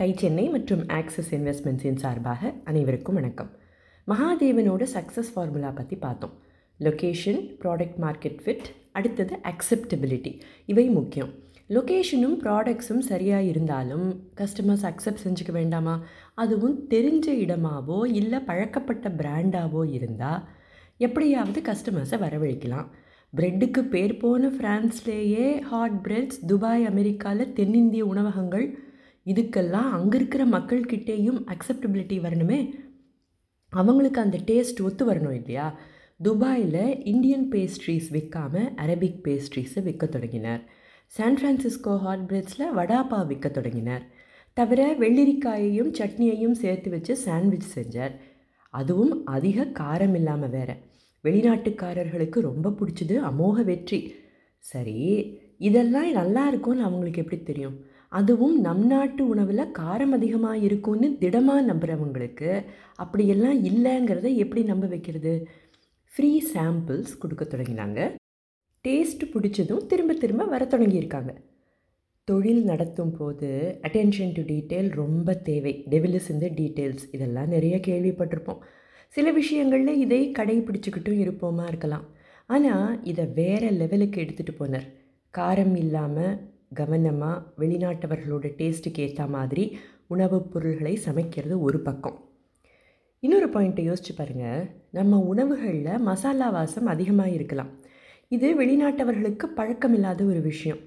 Tie Chennai மற்றும் axis இன்வெஸ்ட்மெண்ட்ஸின் சார்பாக அனைவருக்கும் வணக்கம். மகாதேவனோட சக்ஸஸ் ஃபார்முலா பற்றி பார்த்தோம். லொக்கேஷன் ப்ராடக்ட் மார்க்கெட் ஃபிட் அடுத்தது அக்செப்டபிலிட்டி இவை முக்கியம். லொக்கேஷனும் ப்ராடக்ட்ஸும் சரியாக இருந்தாலும் கஸ்டமர்ஸ் அக்செப்ட் செஞ்சுக்க வேண்டாமா? அதுவும் தெரிஞ்ச இடமாவோ இல்லை பழக்கப்பட்ட பிராண்டாவோ இருந்தால் எப்படியாவது கஸ்டமர்ஸை வரவழைக்கலாம். பிரெட்டுக்கு பேர் போன ஃப்ரான்ஸ்லேயே ஹாட் பிரெட்ஸ் துபாய் அமெரிக்காவில் தென்னிந்திய உணவகங்கள் இதுக்கெல்லாம் அங்கே இருக்கிற மக்கள்கிட்டேயும் அக்செப்டபிலிட்டி வரணுமே? அவங்களுக்கு அந்த டேஸ்ட் ஒத்து வரணும் இல்லையா? துபாயில் இந்தியன் பேஸ்ட்ரீஸ் விற்காம அரபிக் பேஸ்ட்ரீஸை விற்க தொடங்கினார். சான் ஃப்ரான்சிஸ்கோ ஹாட் பிரெட்ஸில் வடாப்பா விற்க தொடங்கினார். தவிர வெள்ளரிக்காயையும் சட்னியையும் சேர்த்து வச்சு சாண்ட்விச் செஞ்சார். அதுவும் அதிக காரம் இல்லாமல் வேற. வெளிநாட்டுக்காரர்களுக்கு ரொம்ப பிடிச்சது அமோக வெற்றி. சரி இதெல்லாம் நல்லா இருக்கும்னு அவங்களுக்கு எப்படி தெரியும்? அதுவும் நம் நாட்டு உணவில் காரம் அதிகமாக இருக்கும்னு திடமாக நம்புகிறவங்களுக்கு அப்படியெல்லாம் இல்லைங்கிறத எப்படி நம்ப வைக்கிறது? ஃப்ரீ சாம்பிள்ஸ் கொடுக்க தொடங்கினாங்க. டேஸ்ட் பிடிச்சதும் திரும்ப திரும்ப வர தொடங்கியிருக்காங்க. தொழில் நடத்தும் போது அட்டென்ஷன் டு டீட்டெயில் ரொம்ப தேவை. டெவிலிஸ் இந்த டீட்டெயில்ஸ் இதெல்லாம் நிறைய கேள்விப்பட்டிருப்போம். சில விஷயங்களில் இதை கடைபிடிச்சிக்கிட்டும் இருப்போமா இருக்கலாம். ஆனால் இதை வேறு லெவலுக்கு எடுத்துகிட்டு போனார். காரம் இல்லாமல் கவனமாக வெளிநாட்டவர்களோட டேஸ்ட்டுக்கு ஏற்ற மாதிரி உணவுப் பொருள்களை சமைக்கிறது ஒரு பக்கம். இன்னொரு பாயிண்ட்டை யோசிச்சு பாருங்கள் நம்ம உணவுகளில் மசாலா வாசம் அதிகமாக இருக்கலாம். இது வெளிநாட்டவர்களுக்கு பழக்கம் இல்லாத ஒரு விஷயம்.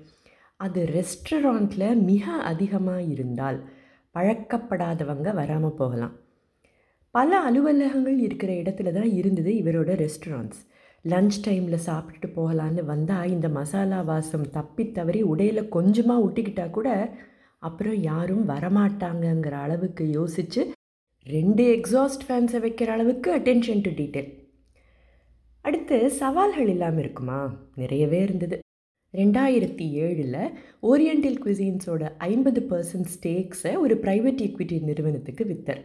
அது ரெஸ்டாரண்ட்டில் மிக அதிகமாக இருந்தால் பழக்கப்படாதவங்க வராமல் போகலாம். பல அலுவலகங்கள் இருக்கிற இடத்துல தான் இருந்தது இவரோட ரெஸ்டாரண்ட்ஸ் லன்ச் டைமில் சாப்பிட்டுட்டு போகலான்னு வந்தால் இந்த மசாலா வாசம் தப்பி தவறி உடையில் கொஞ்சமாக ஒட்டிக்கிட்டா கூட அப்புறம் யாரும் வரமாட்டாங்கங்கிற அளவுக்கு யோசித்து ரெண்டு எக்ஸாஸ்ட் ஃபேன்ஸை வைக்கிற அளவுக்கு அட்டென்ஷன் டு டீட்டெயில் அடுத்து சவால்கள் இல்லாமல் இருக்குமா? நிறையவே இருந்தது. ரெண்டாயிரத்தி ஏழில் ஓரியண்டல் குவிசின்ஸோட ஐம்பது பர்சன்ட் ஸ்டேக்ஸை ஒரு ப்ரைவேட் ஈக்விட்டி நிறுவனத்துக்கு வித்தர்.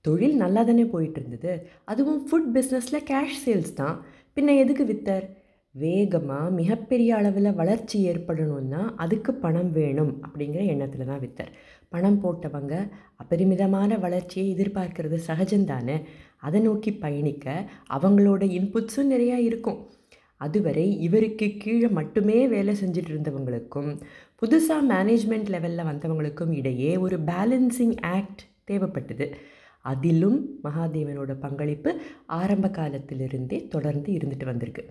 தொழில் நல்லா தானே போயிட்டு இருந்தது. அதுவும் ஃபுட் பிஸ்னஸில் கேஷ் சேல்ஸ் தான். பின்ன எதுக்கு வித்தர்? வேகமாக மிகப்பெரிய அளவில் வளர்ச்சி ஏற்படணும்னா அதுக்கு பணம் வேணும் அப்படிங்கிற எண்ணத்தில் தான் வித்தர். பணம் போட்டவங்க அபரிமிதமான வளர்ச்சியை எதிர்பார்க்கறது சகஜம்தானே? அதை நோக்கி பயணிக்க அவங்களோட இன்புட்ஸும் நிறையா இருக்கும். அதுவரை இவருக்கு கீழே மட்டுமே வேலை செஞ்சுட்டு இருந்தவங்களுக்கும் புதுசாக மேனேஜ்மெண்ட் லெவலில் வந்தவங்களுக்கும் இடையே ஒரு பேலன்சிங் ஆக்ட் தேவைப்பட்டது. அதிலும் மகாதேவனோட பங்களிப்பு ஆரம்ப காலத்திலிருந்தே தொடர்ந்து இருந்துட்டு வந்திருக்கு.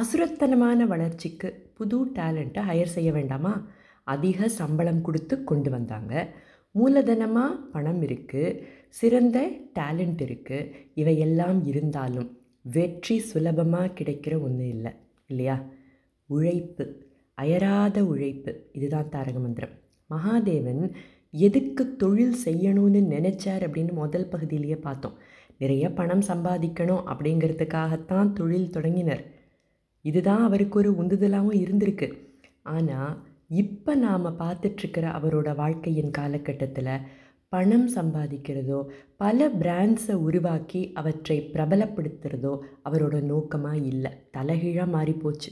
அசுரத்தனமான வளர்ச்சிக்கு புது டேலண்ட்டை ஹையர் செய்ய வேண்டாமா? அதிக சம்பளம் கொடுத்து கொண்டு வந்தாங்க. மூலதனமாக பணம் இருக்குது சிறந்த டேலண்ட் இருக்குது இவையெல்லாம் இருந்தாலும் வெற்றி சுலபமாக கிடைக்கிற ஒன்றும் இல்லை இல்லையா? உழைப்பு அயராத உழைப்பு இதுதான் தாரக மந்திரம். மகாதேவன் எதுக்கு தொழில் செய்யணும்னு நினச்சார் அப்படின்னு முதல் பகுதியிலேயே பார்த்தோம். நிறைய பணம் சம்பாதிக்கணும் அப்படிங்கிறதுக்காகத்தான் தொழில் தொடங்கினர். இதுதான் அவருக்கு ஒரு உந்துதலாகவும் இருந்திருக்கு. ஆனால் இப்போ நாம் பார்த்துட்ருக்கிற அவரோட வாழ்க்கையின் காலகட்டத்தில் பணம் சம்பாதிக்கிறதோ பல பிராண்ட்ஸை உருவாக்கி அவற்றை பிரபலப்படுத்துகிறதோ அவரோட நோக்கமாக இல்லை. தலைகீழாக மாறிப்போச்சு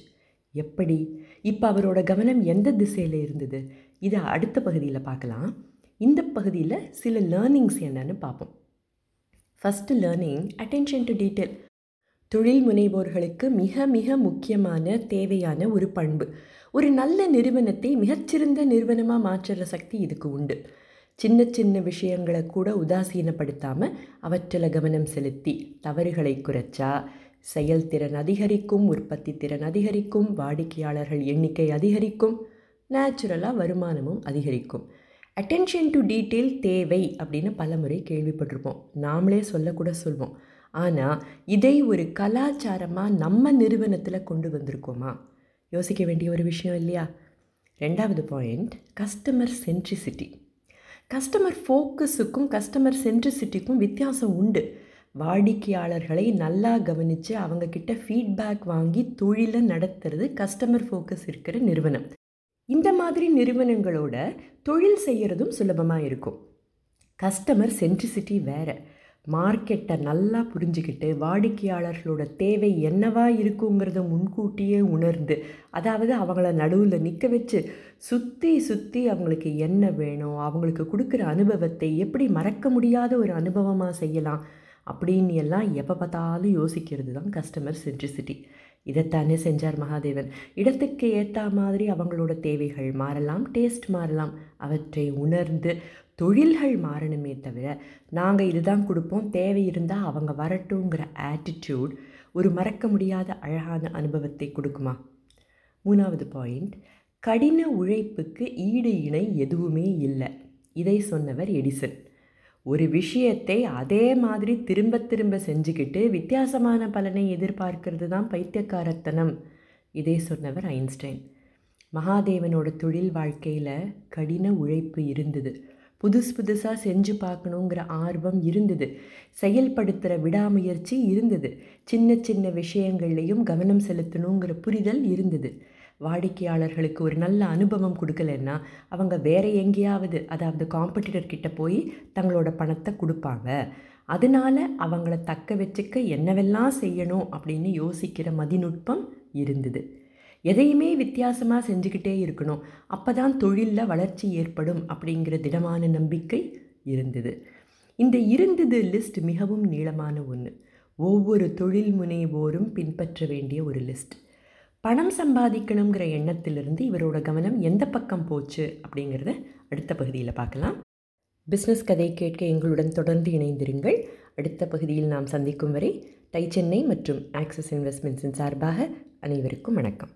எப்படி? இப்போ அவரோட கவனம் எந்த திசையில் இருந்தது? இதை அடுத்த பகுதியில் பார்க்கலாம். இந்த பகுதியில் சில லேர்னிங்ஸ் என்னன்னு பார்ப்போம். First learning attention to detail தொழில் முனைவோர்களுக்கு மிக மிக முக்கியமான தேவையான ஒரு பண்பு. ஒரு நல்ல நிறுவனத்தை மிகச்சிறந்த நிறுவனமாக மாற்றுற சக்தி இதுக்கு உண்டு. சின்ன சின்ன விஷயங்களை கூட உதாசீனப்படுத்தாமல் அவற்றில் கவனம் செலுத்தி தவறுகளை குறைச்சா செயல்திறன் அதிகரிக்கும் உற்பத்தி திறன் அதிகரிக்கும் வாடிக்கையாளர்கள் எண்ணிக்கை அதிகரிக்கும் நேச்சுரலாக வருமானமும் அதிகரிக்கும். அட்டென்ஷன் டு டீட்டெயில் தேவை அப்படின்னு பல முறை கேள்விப்பட்டிருப்போம். நாமளே சொல்லக்கூட சொல்வோம். ஆனால் இதை ஒரு கலாச்சாரமாக நம்ம நிறுவனத்தில் கொண்டு வந்திருக்கோமா? யோசிக்க வேண்டிய ஒரு விஷயம் இல்லையா? ரெண்டாவது பாயிண்ட் கஸ்டமர் சென்ட்ரிசிட்டி கஸ்டமர் ஃபோக்கஸுக்கும் கஸ்டமர் சென்ட்ரிசிட்டிக்கும் வித்தியாசம் உண்டு. வாடிக்கையாளர்களை நல்லா கவனித்து அவங்கக்கிட்ட ஃபீட்பேக் வாங்கி தொழிலை நடத்துறது கஸ்டமர் ஃபோக்கஸ் இருக்கிற நிறுவனம். இந்த மாதிரி நிறுவனங்களோட தொழில் செய்கிறதும் சுலபமாக இருக்கும். கஸ்டமர் சென்ட்ரிசிட்டி வேறு. மார்க்கெட்டை நல்லா புரிஞ்சுக்கிட்டு வாடிக்கையாளர்களோட தேவை என்னவா இருக்குங்கிறத முன்கூட்டியே உணர்ந்து அதாவது அவங்கள நடுவில் நிற்க வச்சு சுற்றி சுற்றி அவங்களுக்கு என்ன வேணும் அவங்களுக்கு கொடுக்குற அனுபவத்தை எப்படி மறக்க முடியாத ஒரு அனுபவமாக செய்யலாம் அப்படின்னு எல்லாம் எப்போ பார்த்தாலும் யோசிக்கிறது தான் கஸ்டமர் சென்ட்ரிசிட்டி. இதைத்தானே செஞ்சார் மகாதேவன். இடத்துக்கு ஏற்ற மாதிரி அவங்களோட தேவைகள் மாறலாம் டேஸ்ட் மாறலாம். அவற்றை உணர்ந்து தொழில்கள் மாறணுமே தவிர நாங்கள் இதுதான் கொடுப்போம் தேவை இருந்தால் அவங்க வரட்டுங்கிற ஆட்டிடியூட் ஒரு மறக்க முடியாத அழகான அனுபவத்தை கொடுக்குமா? மூணாவது பாயிண்ட் கடின உழைப்புக்கு ஈடு இணை எதுவுமே இல்லை. இதை சொன்னவர் எடிசன். ஒரு விஷயத்தை அதே மாதிரி திரும்ப திரும்ப செஞ்சுக்கிட்டு வித்தியாசமான பலனை எதிர்பார்க்கிறது தான் பைத்தியக்காரத்தனம். இதே சொன்னவர் ஐன்ஸ்டைன். மகாதேவனோட தொழில் வாழ்க்கையில் கடின உழைப்பு இருந்தது. புதுசு புதுசாக செஞ்சு பார்க்கணுங்கிற ஆர்வம் இருந்தது. செயல்படுத்துகிற விடாமுயற்சி இருந்தது. சின்ன சின்ன விஷயங்கள்லையும் கவனம் செலுத்தணுங்கிற புரிதல் இருந்தது. வாடிக்கையாளர்களுக்கு ஒரு நல்ல அனுபவம் கொடுக்கலன்னா அவங்க வேற எங்கேயாவது அதாவது காம்படிட்டர் கிட்டே போய் தங்களோட பணத்தை கொடுப்பாங்க. அதனால அவங்கள தக்க வச்சுக்க என்னவெல்லாம் செய்யணும் அப்படின்னு யோசிக்கிற மதிநுட்பம் இருந்தது. எதையுமே வித்தியாசமாக செஞ்சுக்கிட்டே இருக்கணும். அப்போ தான் தொழிலில் வளர்ச்சி ஏற்படும் அப்படிங்கிற திடமான நம்பிக்கை இருந்தது. இந்த இருந்தது லிஸ்ட் மிகவும் நீளமான ஒன்று ஒவ்வொரு தொழில் முனைவோரும் பின்பற்ற வேண்டிய ஒரு லிஸ்ட் பணம் சம்பாதிக்கணுங்கிற எண்ணத்திலிருந்து இவரோட கவனம் எந்த பக்கம் போச்சு அப்படிங்கிறத அடுத்த பகுதியில் பார்க்கலாம். பிஸ்னஸ் கதை கேட்க எங்களுடன் தொடர்ந்து இணைந்திருங்கள். அடுத்த பகுதியில் நாம் சந்திக்கும் வரை டை சென்னை மற்றும் ஆக்சிஸ் இன்வெஸ்ட்மெண்ட்ஸின் சார்பாக அனைவருக்கும் வணக்கம்.